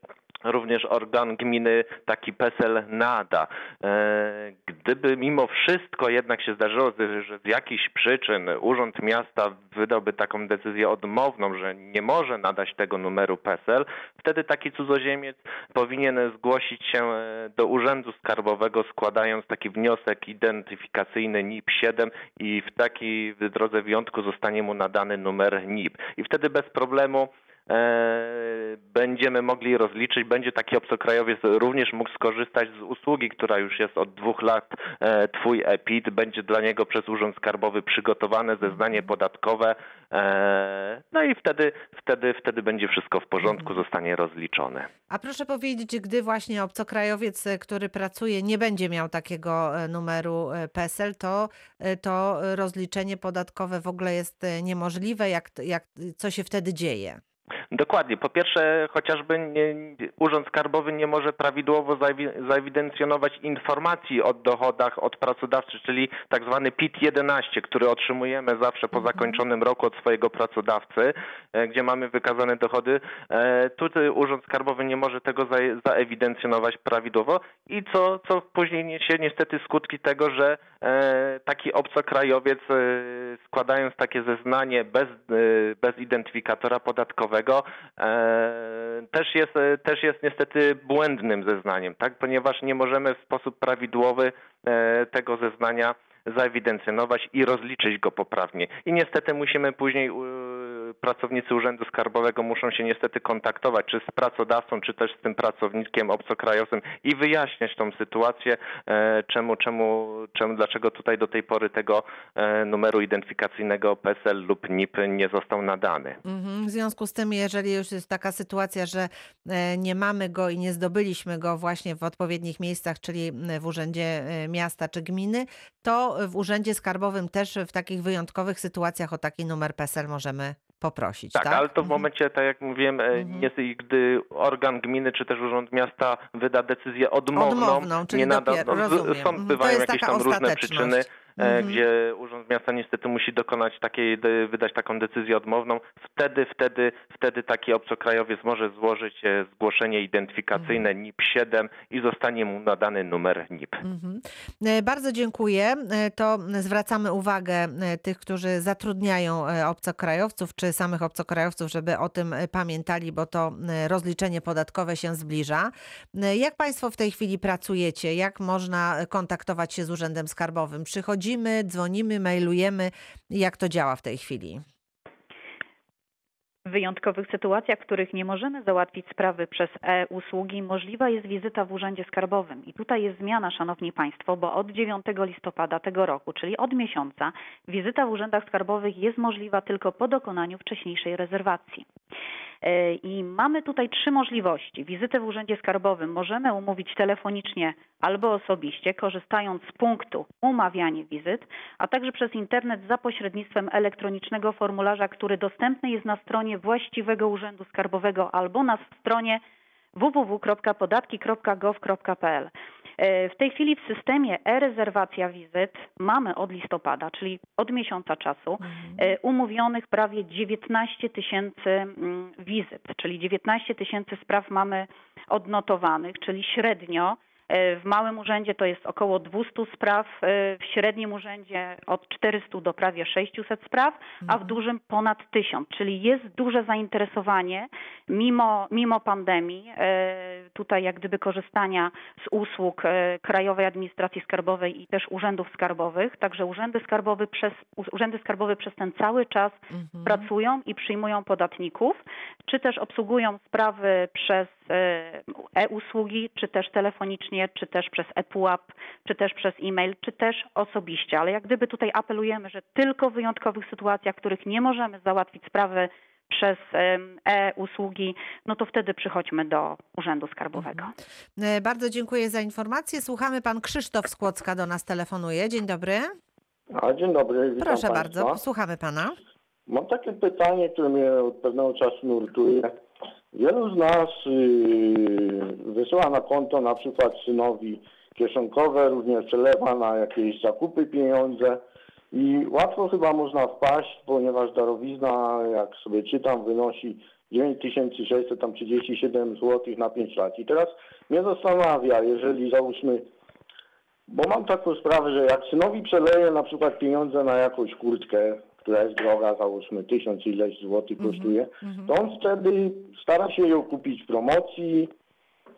Również organ gminy taki PESEL nada. E, Gdyby mimo wszystko jednak się zdarzyło, że z jakichś przyczyn Urząd Miasta wydałby taką decyzję odmowną, że nie może nadać tego numeru PESEL, wtedy taki cudzoziemiec powinien zgłosić się e, do Urzędu Skarbowego składając taki wniosek identyfikacyjny NIP-7 i w takiej drodze wyjątku zostanie mu nadany numer NIP. I wtedy bez problemu będziemy mogli rozliczyć, będzie taki obcokrajowiec również mógł skorzystać z usługi, która już jest od dwóch lat e, Twój EPIT, będzie dla niego przez Urząd Skarbowy przygotowane zeznanie podatkowe, e, no i wtedy, wtedy, wtedy będzie wszystko w porządku, zostanie rozliczone. A proszę powiedzieć, gdy właśnie obcokrajowiec, e, który pracuje, nie będzie miał takiego e, numeru e, PESEL, to, e, to rozliczenie podatkowe w ogóle jest e, niemożliwe. Jak, jak, co się wtedy dzieje? Dokładnie. Po pierwsze, chociażby nie, Urząd Skarbowy nie może prawidłowo zaewi- zaewidencjonować informacji o dochodach od pracodawcy, czyli tak zwany PIT-11, który otrzymujemy zawsze po zakończonym roku od swojego pracodawcy, e, gdzie mamy wykazane dochody. E, Tutaj Urząd Skarbowy nie może tego zae- zaewidencjonować prawidłowo i co, co później niesie niestety skutki tego, że taki obcokrajowiec e, składając takie zeznanie bez, e, bez identyfikatora podatkowego e, też jest, e, też jest niestety błędnym zeznaniem, tak? ponieważ nie możemy w sposób prawidłowy e, tego zeznania zaewidencjonować i rozliczyć go poprawnie. I niestety musimy później e, pracownicy Urzędu Skarbowego muszą się niestety kontaktować czy z pracodawcą, czy też z tym pracownikiem obcokrajowcem i wyjaśniać tą sytuację, e, czemu, czemu, czemu, dlaczego tutaj do tej pory tego e, numeru identyfikacyjnego PESEL lub NIP nie został nadany. Mhm. W związku z tym, jeżeli już jest taka sytuacja, że e, nie mamy go i nie zdobyliśmy go właśnie w odpowiednich miejscach, czyli w urzędzie miasta czy gminy, to w urzędzie skarbowym też w takich wyjątkowych sytuacjach o taki numer PESEL możemy poprosić. Tak, Tak, ale to w Mhm. momencie, tak jak mówiłem, e, Mhm. gdy organ gminy czy też urząd miasta wyda decyzję odmowną, Odmowną, czyli nie nada, dopiero- no, są, Mhm. Bywają jakieś tam różne przyczyny, Mhm. gdzie urząd miasta niestety musi dokonać takiej, wydać taką decyzję odmowną. Wtedy, wtedy, wtedy taki obcokrajowiec może złożyć e, zgłoszenie identyfikacyjne Mhm. NIP-7 i zostanie mu nadany numer NIP. Mhm. E, Bardzo dziękuję. E, To zwracamy uwagę e, tych, którzy zatrudniają e, obcokrajowców, czy samych obcokrajowców, żeby o tym e, pamiętali, bo to e, rozliczenie podatkowe się zbliża. E, Jak Państwo w tej chwili pracujecie? Jak można e, kontaktować się z Urzędem Skarbowym? Przychodzimy, dzwonimy, mailujemy. Jak to działa w tej chwili? W wyjątkowych sytuacjach, w których nie możemy załatwić sprawy przez e-usługi, możliwa jest wizyta w Urzędzie Skarbowym. I tutaj jest zmiana, Szanowni Państwo, bo od 9 listopada tego roku, czyli od miesiąca, wizyta w Urzędach Skarbowych jest możliwa tylko po dokonaniu wcześniejszej rezerwacji. E, I mamy tutaj trzy możliwości. Wizytę w Urzędzie Skarbowym możemy umówić telefonicznie albo osobiście, korzystając z punktu umawianie wizyt, a także przez internet za pośrednictwem elektronicznego formularza, który dostępny jest na stronie właściwego Urzędu Skarbowego albo na stronie www.podatki.gov.pl. E, w tej chwili w systemie e-rezerwacja wizyt mamy od listopada, czyli od miesiąca czasu, e, umówionych prawie 19 tysięcy mm, wizyt, czyli 19 tysięcy spraw mamy odnotowanych, czyli średnio w małym urzędzie to jest około 200 spraw, e, w średnim urzędzie od 400 do prawie 600 spraw, a w Mhm. dużym ponad 1000, czyli jest duże zainteresowanie mimo, mimo pandemii e, tutaj jak gdyby korzystania z usług Krajowej Administracji Skarbowej i też urzędów skarbowych. Także urzędy skarbowe przez, urzędy skarbowe przez ten cały czas Mhm. pracują i przyjmują podatników, czy też obsługują sprawy przez e-usługi, czy też telefonicznie, czy też przez e-pułap, czy też przez e-mail, czy też osobiście. Ale jak gdyby tutaj apelujemy, że tylko w wyjątkowych sytuacjach, w których nie możemy załatwić sprawy przez e-usługi, no to wtedy przychodźmy do Urzędu Skarbowego. E, Bardzo dziękuję za informację. Słuchamy. Pan Krzysztof Skłocka do nas telefonuje. Dzień dobry. A, dzień dobry, witam Proszę państwa. bardzo, słuchamy pana. Mam takie pytanie, które mnie od pewnego czasu nurtuje. Wielu z nas yy, wysyła na konto na przykład synowi kieszonkowe, również przelewa na jakieś zakupy pieniądze i łatwo chyba można wpaść, ponieważ darowizna, jak sobie czytam, wynosi 9637 zł na 5 lat. I teraz mnie zastanawia, jeżeli załóżmy bo mam taką sprawę, że jak synowi przeleję na przykład pieniądze na jakąś kurtkę, która jest droga, załóżmy tysiąc ileś złotych kosztuje, to on wtedy stara się ją kupić w promocji,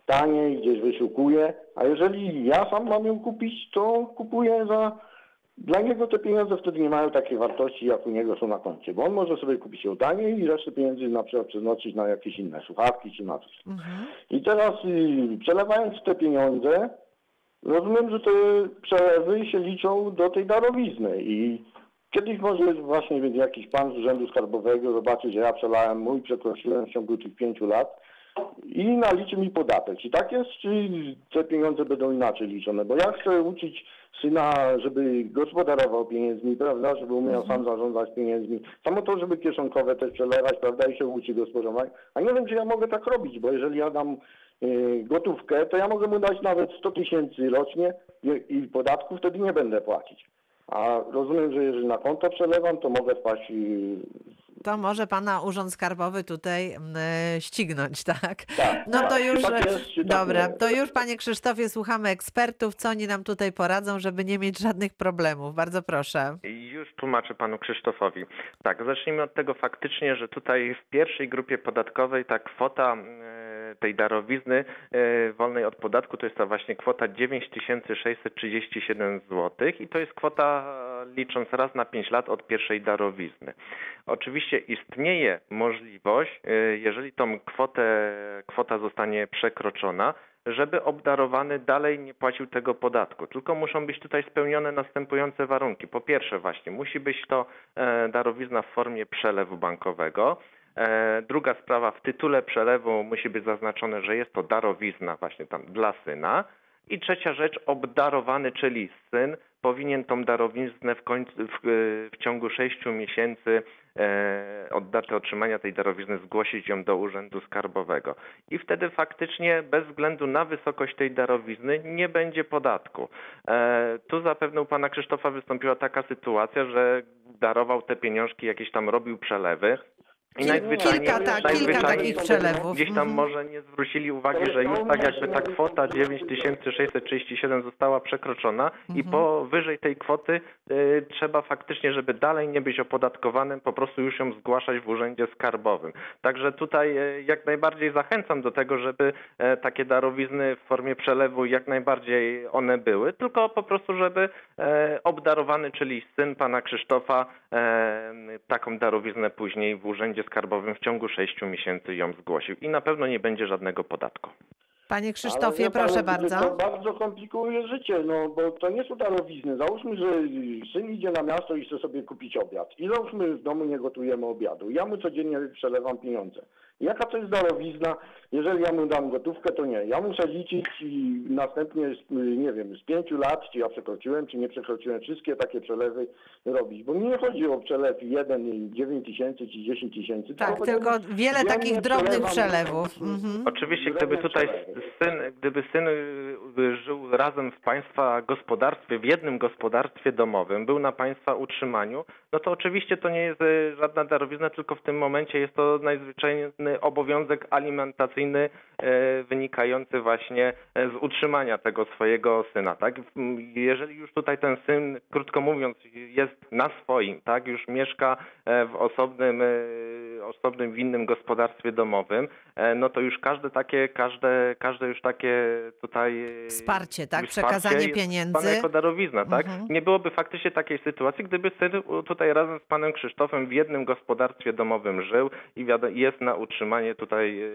taniej, gdzieś wyszukuje, a jeżeli ja sam mam ją kupić, to kupuję za... Dla niego te pieniądze wtedy nie mają takiej wartości, jak u niego są na koncie, bo on może sobie kupić ją taniej i resztę pieniędzy na przykład przeznaczyć na jakieś inne słuchawki czy na coś. Mhm. I teraz y, przelewając te pieniądze, rozumiem, że te przelewy się liczą do tej darowizny i kiedyś może właśnie będzie jakiś pan z Urzędu Skarbowego zobaczy, że ja przelałem mój, przekroczyłem w ciągu tych pięciu lat i naliczy mi podatek. Czy tak jest, czy te pieniądze będą inaczej liczone? Bo ja chcę uczyć syna, żeby gospodarował pieniędzmi, prawda, żeby umiał sam zarządzać pieniędzmi. Samo to, żeby kieszonkowe też przelewać, prawda, i się uczy gospodarować. A nie wiem, czy ja mogę tak robić, bo jeżeli ja dam y, gotówkę, to ja mogę mu dać nawet 100 tysięcy rocznie i, i podatku wtedy nie będę płacić. A rozumiem, że jeżeli na konto przelewam, to mogę wpaść y, To może pana Urząd Skarbowy tutaj e, ścignąć, tak? Tak, No to tak. już, tak jest, tak dobra, nie? to już panie Krzysztofie słuchamy ekspertów, co oni nam tutaj poradzą, żeby nie mieć żadnych problemów. Bardzo proszę. I Już tłumaczę panu Krzysztofowi. Tak, zacznijmy od tego faktycznie, że tutaj w pierwszej grupie podatkowej ta kwota e, tej darowizny e, wolnej od podatku to jest ta właśnie kwota 9637 zł i to jest kwota licząc raz na 5 lat od pierwszej darowizny. Oczywiście istnieje możliwość, e, jeżeli tą kwotę, kwota zostanie przekroczona, żeby obdarowany dalej nie płacił tego podatku. Tylko muszą być tutaj spełnione następujące warunki. Po pierwsze właśnie musi być to e, darowizna w formie przelewu bankowego. E, Druga sprawa, w tytule przelewu musi być zaznaczone, że jest to darowizna właśnie tam dla syna. I trzecia rzecz, obdarowany, czyli syn, powinien tą darowiznę w, końcu, w, w ciągu sześciu miesięcy e, od daty otrzymania tej darowizny zgłosić ją do Urzędu Skarbowego. I wtedy faktycznie bez względu na wysokość tej darowizny nie będzie podatku. E, tu zapewne u pana Krzysztofa wystąpiła taka sytuacja, że darował te pieniążki, jakieś tam robił przelewy. I najzwyczajniej, kilka, tak, kilka najzwyczajniej takich przelewów. Gdzieś tam Mhm. może nie zwrócili uwagi, że już tak jakby ta kwota 9637 została przekroczona i Mhm. powyżej tej kwoty y, trzeba faktycznie, żeby dalej nie być opodatkowanym, po prostu już ją zgłaszać w urzędzie skarbowym. Także tutaj y, jak najbardziej zachęcam do tego, żeby e, takie darowizny w formie przelewu jak najbardziej one były, tylko po prostu, żeby e, obdarowany, czyli syn pana Krzysztofa, e, taką darowiznę później w urzędzie skarbowym w ciągu 6 miesięcy ją zgłosił i na pewno nie będzie żadnego podatku. Panie Krzysztofie, pan, proszę To bardzo. bardzo komplikuje życie, no bo to nie są darowizny. Załóżmy, że syn idzie na miasto i chce sobie kupić obiad. I załóżmy w domu nie gotujemy obiadu. Ja mu codziennie przelewam pieniądze. Jaka to jest darowizna? Jeżeli ja mu dam gotówkę, to nie. Ja muszę liczyć i następnie, z, nie wiem, z pięciu lat, czy ja przekroczyłem, czy nie przekroczyłem, wszystkie takie przelewy robić. Bo mi nie chodzi o przelew jeden, dziewięć tysięcy, czy dziesięć tysięcy. Tak, tylko wiele takich drobnych przelewów. Mhm. Oczywiście, gdyby tutaj syn, gdyby syn y, żył razem w państwa gospodarstwie, w jednym gospodarstwie domowym, był na państwa utrzymaniu, no to oczywiście to nie jest y, żadna darowizna, tylko w tym momencie jest to najzwyczajny obowiązek alimentacyjny e, wynikający właśnie e, z utrzymania tego swojego syna, tak? Jeżeli już tutaj ten syn, krótko mówiąc, jest na swoim, tak? Już mieszka e, w osobnym, osobnym winnym gospodarstwie domowym, no to już każde takie, każde, każde już takie tutaj Wsparcie, tak? wsparcie Przekazanie jest pieniędzy. Jako darowizna, tak? Mhm. Nie byłoby faktycznie takiej sytuacji, gdyby syn tutaj razem z panem Krzysztofem w jednym gospodarstwie domowym żył i jest na utrzymanie tutaj e,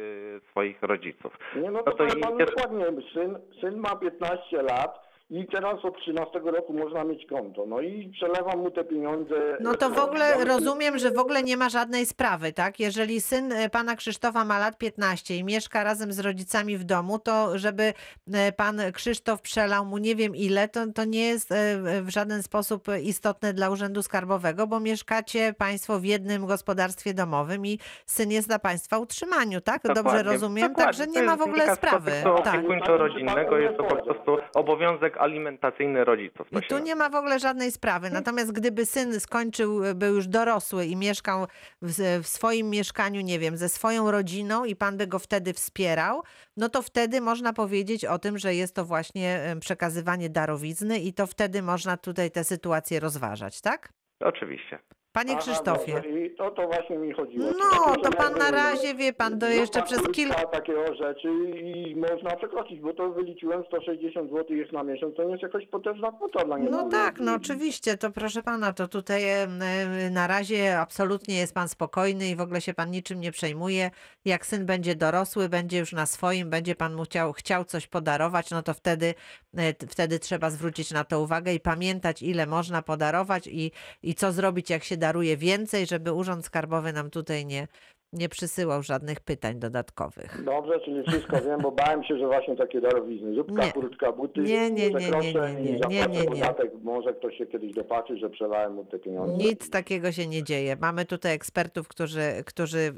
swoich rodziców. Nie, no No to, to i- panu dokładnie, syn, syn ma 15 lat i teraz od 13 roku można mieć konto. No i przelewam mu te pieniądze. No to w Ja ogóle rozumiem, że w ogóle nie ma żadnej sprawy, tak? Jeżeli syn e, pana Krzysztofa ma lat 15 i mieszka razem z rodzicami w domu, to żeby e, pan Krzysztof przelał mu nie wiem ile, to, to nie jest e, w żaden sposób istotne dla Urzędu Skarbowego, bo mieszkacie państwo w jednym gospodarstwie domowym i syn jest na państwa utrzymaniu, tak? Dobrze Dokładnie, rozumiem? dokładnie. Także nie ma w ogóle sprawy. Tak. opiekuńczo-rodzinnego, jest to po prostu obowiązek alimentacyjny rodziców. to I tu nie ma w ogóle żadnej sprawy. Natomiast gdyby syn skończył, był już dorosły i mieszkał w, w swoim mieszkaniu, nie wiem, ze swoją rodziną i pan by go wtedy wspierał, no to wtedy można powiedzieć o tym, że jest to właśnie em, przekazywanie darowizny i to wtedy można tutaj tę sytuację rozważać, tak? Oczywiście. Panie Aha, Krzysztofie. dobrze. I to, to właśnie mi chodziło. No, takie to pan na razie, wie pan, to jeszcze przez kilka... takiego rzeczy i można przekroczyć, bo to wyliczyłem 160 zł jest na miesiąc, to jest jakaś potężna kwota dla niego. No tak, no oczywiście, to proszę pana, to tutaj em, em, na razie absolutnie jest pan spokojny i w ogóle się pan niczym nie przejmuje. Jak syn będzie dorosły, będzie już na swoim, będzie pan mu chciał, chciał coś podarować, no to wtedy, e, t- wtedy trzeba zwrócić na to uwagę i pamiętać, ile można podarować i, i co zrobić, jak się daruje więcej, żeby Urząd Skarbowy nam tutaj nie, nie przysyłał żadnych pytań dodatkowych. Dobrze, czyli wszystko wiem, bo bałem się, że właśnie takie darowizny, zupka, Nie. kurtka, buty, Nie, nie, nie, nie, nie, nie, i nie, nie, nie. podatek, może ktoś się kiedyś dopatrzy, że przelałem mu te pieniądze. Nic takiego się nie dzieje. Mamy tutaj ekspertów, którzy, którzy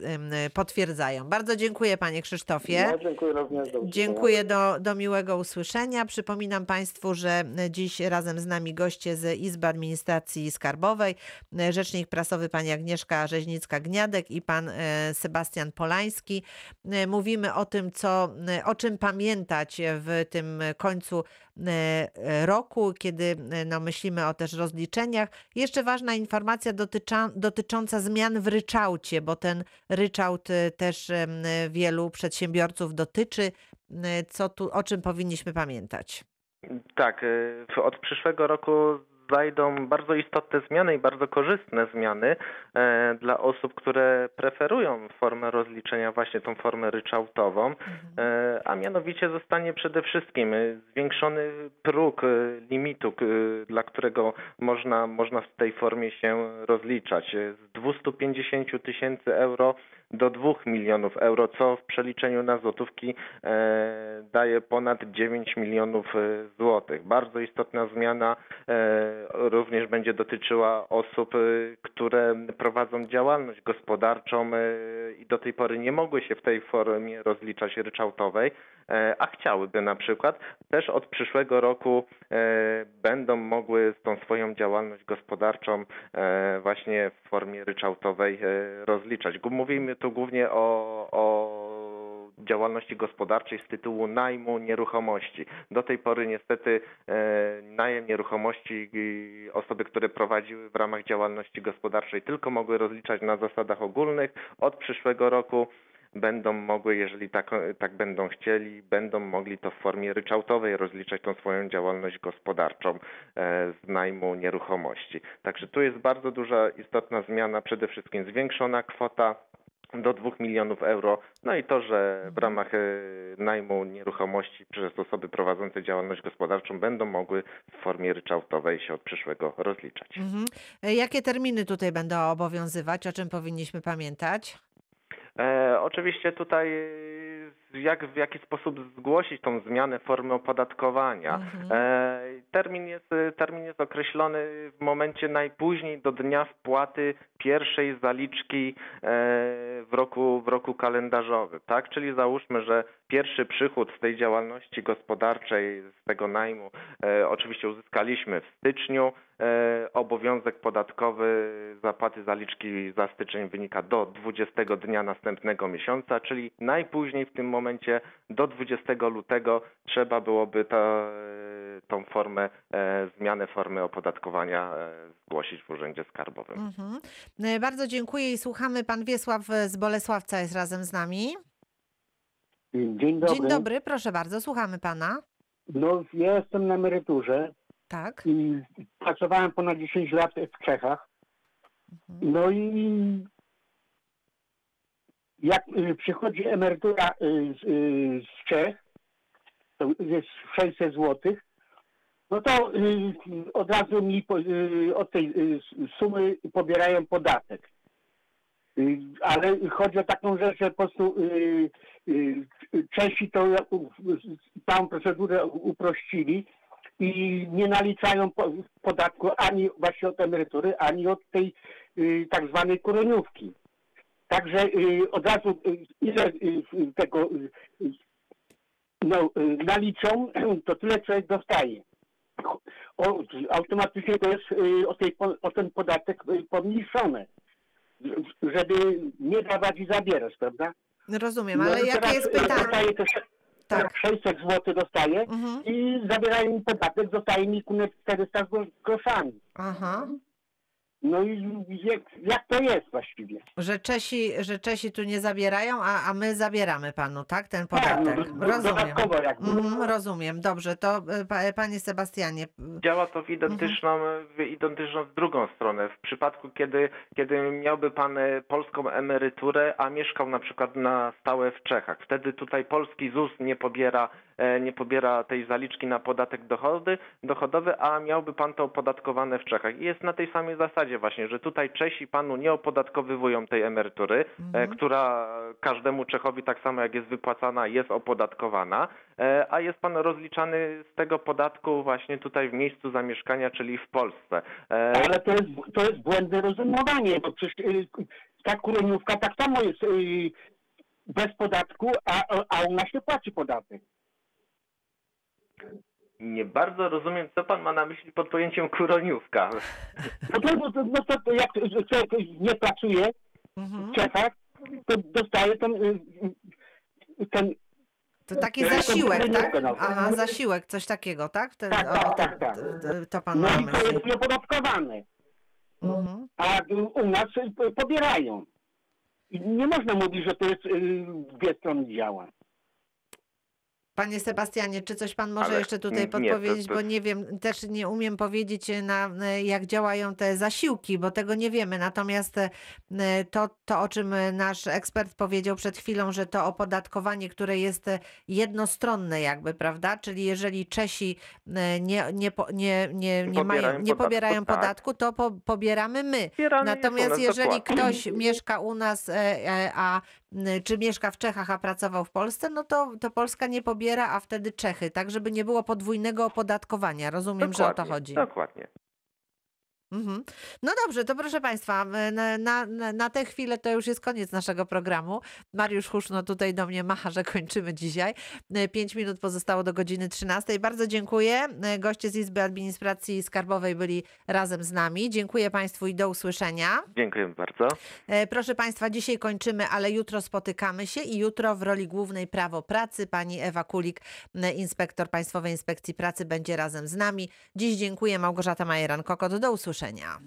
potwierdzają. Bardzo dziękuję panie Krzysztofie. No, dziękuję również. Do. Dziękuję do, do miłego usłyszenia. Przypominam Państwu, że dziś razem z nami goście z Izby Administracji Skarbowej, rzecznik prasowy pani Agnieszka Rzeźnicka-Gniadek i pan e, Sebastian Polański. E, Mówimy o tym, co, e, o czym pamiętać w tym końcu e, roku, kiedy no, myślimy o też rozliczeniach. Jeszcze ważna informacja dotycza, dotycząca zmian w ryczałcie, bo ten ryczałt też wielu przedsiębiorców dotyczy. Co tu, o czym powinniśmy pamiętać? Tak, od przyszłego roku zajdą bardzo istotne zmiany i bardzo korzystne zmiany e, dla osób, które preferują formę rozliczenia, właśnie tą formę ryczałtową, e, a mianowicie zostanie przede wszystkim zwiększony próg y, limitu, k- dla którego można, można w tej formie się rozliczać. Y, Z 250 tysięcy euro do 2 milionów euro, co w przeliczeniu na złotówki e, daje ponad 9 milionów e, złotych. Bardzo istotna zmiana e, również będzie dotyczyła osób, które prowadzą działalność gospodarczą i do tej pory nie mogły się w tej formie rozliczać ryczałtowej, a chciałyby na przykład. Też od przyszłego roku będą mogły tą swoją działalność gospodarczą właśnie w formie ryczałtowej rozliczać. Mówimy tu głównie o, o działalności gospodarczej z tytułu najmu nieruchomości. Do tej pory niestety e, najem nieruchomości osoby, które prowadziły w ramach działalności gospodarczej tylko mogły rozliczać na zasadach ogólnych. Od przyszłego roku będą mogły, jeżeli tak, tak będą chcieli, będą mogli to w formie ryczałtowej rozliczać tą swoją działalność gospodarczą e, z najmu nieruchomości. Także tu jest bardzo duża, istotna zmiana, przede wszystkim zwiększona kwota do 2 milionów euro. No i to, że w ramach e, najmu nieruchomości przez osoby prowadzące działalność gospodarczą będą mogły w formie ryczałtowej się od przyszłego rozliczać. Mhm. E, Jakie terminy tutaj będą obowiązywać? O czym powinniśmy pamiętać? E, oczywiście tutaj jak, w jaki sposób zgłosić tą zmianę formy opodatkowania. Mhm. E, termin, jest, termin jest określony w momencie najpóźniej do dnia wpłaty pierwszej zaliczki e, w roku, w roku kalendarzowym. Tak? Czyli załóżmy, że pierwszy przychód z tej działalności gospodarczej, z tego najmu, e, oczywiście uzyskaliśmy w styczniu. E, obowiązek podatkowy zapłaty zaliczki za styczeń wynika do 20 dnia następnego miesiąca, czyli najpóźniej w tym momencie do 20 lutego trzeba byłoby ta, e, tą formę, e, zmianę formy opodatkowania zgłosić w Urzędzie Skarbowym. Mhm. Bardzo dziękuję i słuchamy. Pan Wiesław z Bolesławca jest razem z nami. Dzień dobry. Dzień dobry, proszę bardzo, słuchamy pana. No, ja jestem na emeryturze Tak. i pracowałem ponad 10 lat w Czechach. Mhm. No i jak y, przychodzi emerytura y, z, y, z Czech, to jest 600 zł, no to y, od razu mi po, y, od tej y, sumy pobierają podatek. Ale chodzi o taką rzecz, że po prostu Czesi to całą procedurę uprościli i nie naliczają po- podatku ani właśnie od emerytury, ani od tej y, tak zwanej koroniówki. Także y, od razu y, ile tego no, naliczą, to tyle człowiek dostaje. O, automatycznie to jest o, tej, o ten podatek pomniejszone, żeby nie dawać i zabierać, prawda? Rozumiem, No ale jakie teraz, jest pytanie? Tak. 600 zł dostaje Mhm. i zabierają mi podatek, zostaje mi kunę 400 gro- groszami. Aha. No i jak, jak to jest właściwie? Że Czesi, że Czesi tu nie zabierają, a, a my zabieramy panu, tak? Ten Tak, podatek. no, do- Rozumiem. Mhm, rozumiem, dobrze. To e, pa- panie Sebastianie. Działa to w identyczną, w identyczną w drugą stronę. W przypadku, kiedy, kiedy miałby pan e, polską emeryturę, a mieszkał na przykład na stałe w Czechach, wtedy tutaj polski ZUS nie pobiera, e, nie pobiera tej zaliczki na podatek dochody, dochodowy, a miałby pan to opodatkowane w Czechach. I jest na tej samej zasadzie właśnie, że tutaj Czesi panu nie opodatkowywują tej emerytury, e, Mhm. która każdemu Czechowi tak samo jak jest wypłacana jest opodatkowana, e, a jest pan rozliczany z tego podatku właśnie tutaj w miejscu zamieszkania, czyli w Polsce. E, Ale to jest, to jest błędne rozumowanie, bo przecież y, ta kureniówka tak samo jest y, bez podatku, a, a u nas się płaci podatek. Nie bardzo rozumiem, co pan ma na myśli pod pojęciem kuroniówka. No to, no to, no to, to jak człowiek nie pracuje Mhm. w Czechach, to dostaje ten, y, y, ten To taki zasiłek, tak? no. Aha, zasiłek, coś takiego, tak? Ten, Tak, o, tak, to, tak, tak. to- pan no ma na i to jest nieopodatkowane. Mhm. A u nas y, pobierają. I nie można mówić, że to jest dwie strony działa. Panie Sebastianie, czy coś pan może Ale jeszcze tutaj nie, to- podpowiedzieć, to- bo nie wiem, też nie umiem powiedzieć e, na e, jak działają te zasiłki, bo tego nie wiemy. Natomiast e, to, to o czym nasz ekspert powiedział przed chwilą, że to opodatkowanie, które jest jednostronne jakby, prawda? Czyli jeżeli Czesi nie, nie, nie, nie, nie, mają, Pobierają nie podatku, pobierają tak. podatku, to po, pobieramy my. U Natomiast nas jeżeli ktoś mieszka u nas, a czy mieszka w Czechach, a pracował w Polsce, no to, to Polska nie pobiera, a wtedy Czechy, tak żeby nie było podwójnego opodatkowania. Rozumiem, że o to Dokładnie, chodzi. Dokładnie. Mhm. No dobrze, to proszę Państwa, e, na, na, na- tę chwilę to już jest koniec naszego programu. Mariusz Huszno tutaj do mnie macha, że kończymy dzisiaj. E, Pięć minut pozostało do godziny 13. Bardzo dziękuję. E, Goście z Izby Administracji Skarbowej byli razem z nami. Dziękuję Państwu i do usłyszenia. Dziękuję bardzo. Proszę Państwa, dzisiaj kończymy, ale jutro spotykamy się i jutro w roli głównej prawo pracy pani Ewa Kulik, inspektor Państwowej Inspekcji Pracy, będzie razem z nami. Dziś dziękuję Małgorzata Majeran-Kokot. Do usłyszenia.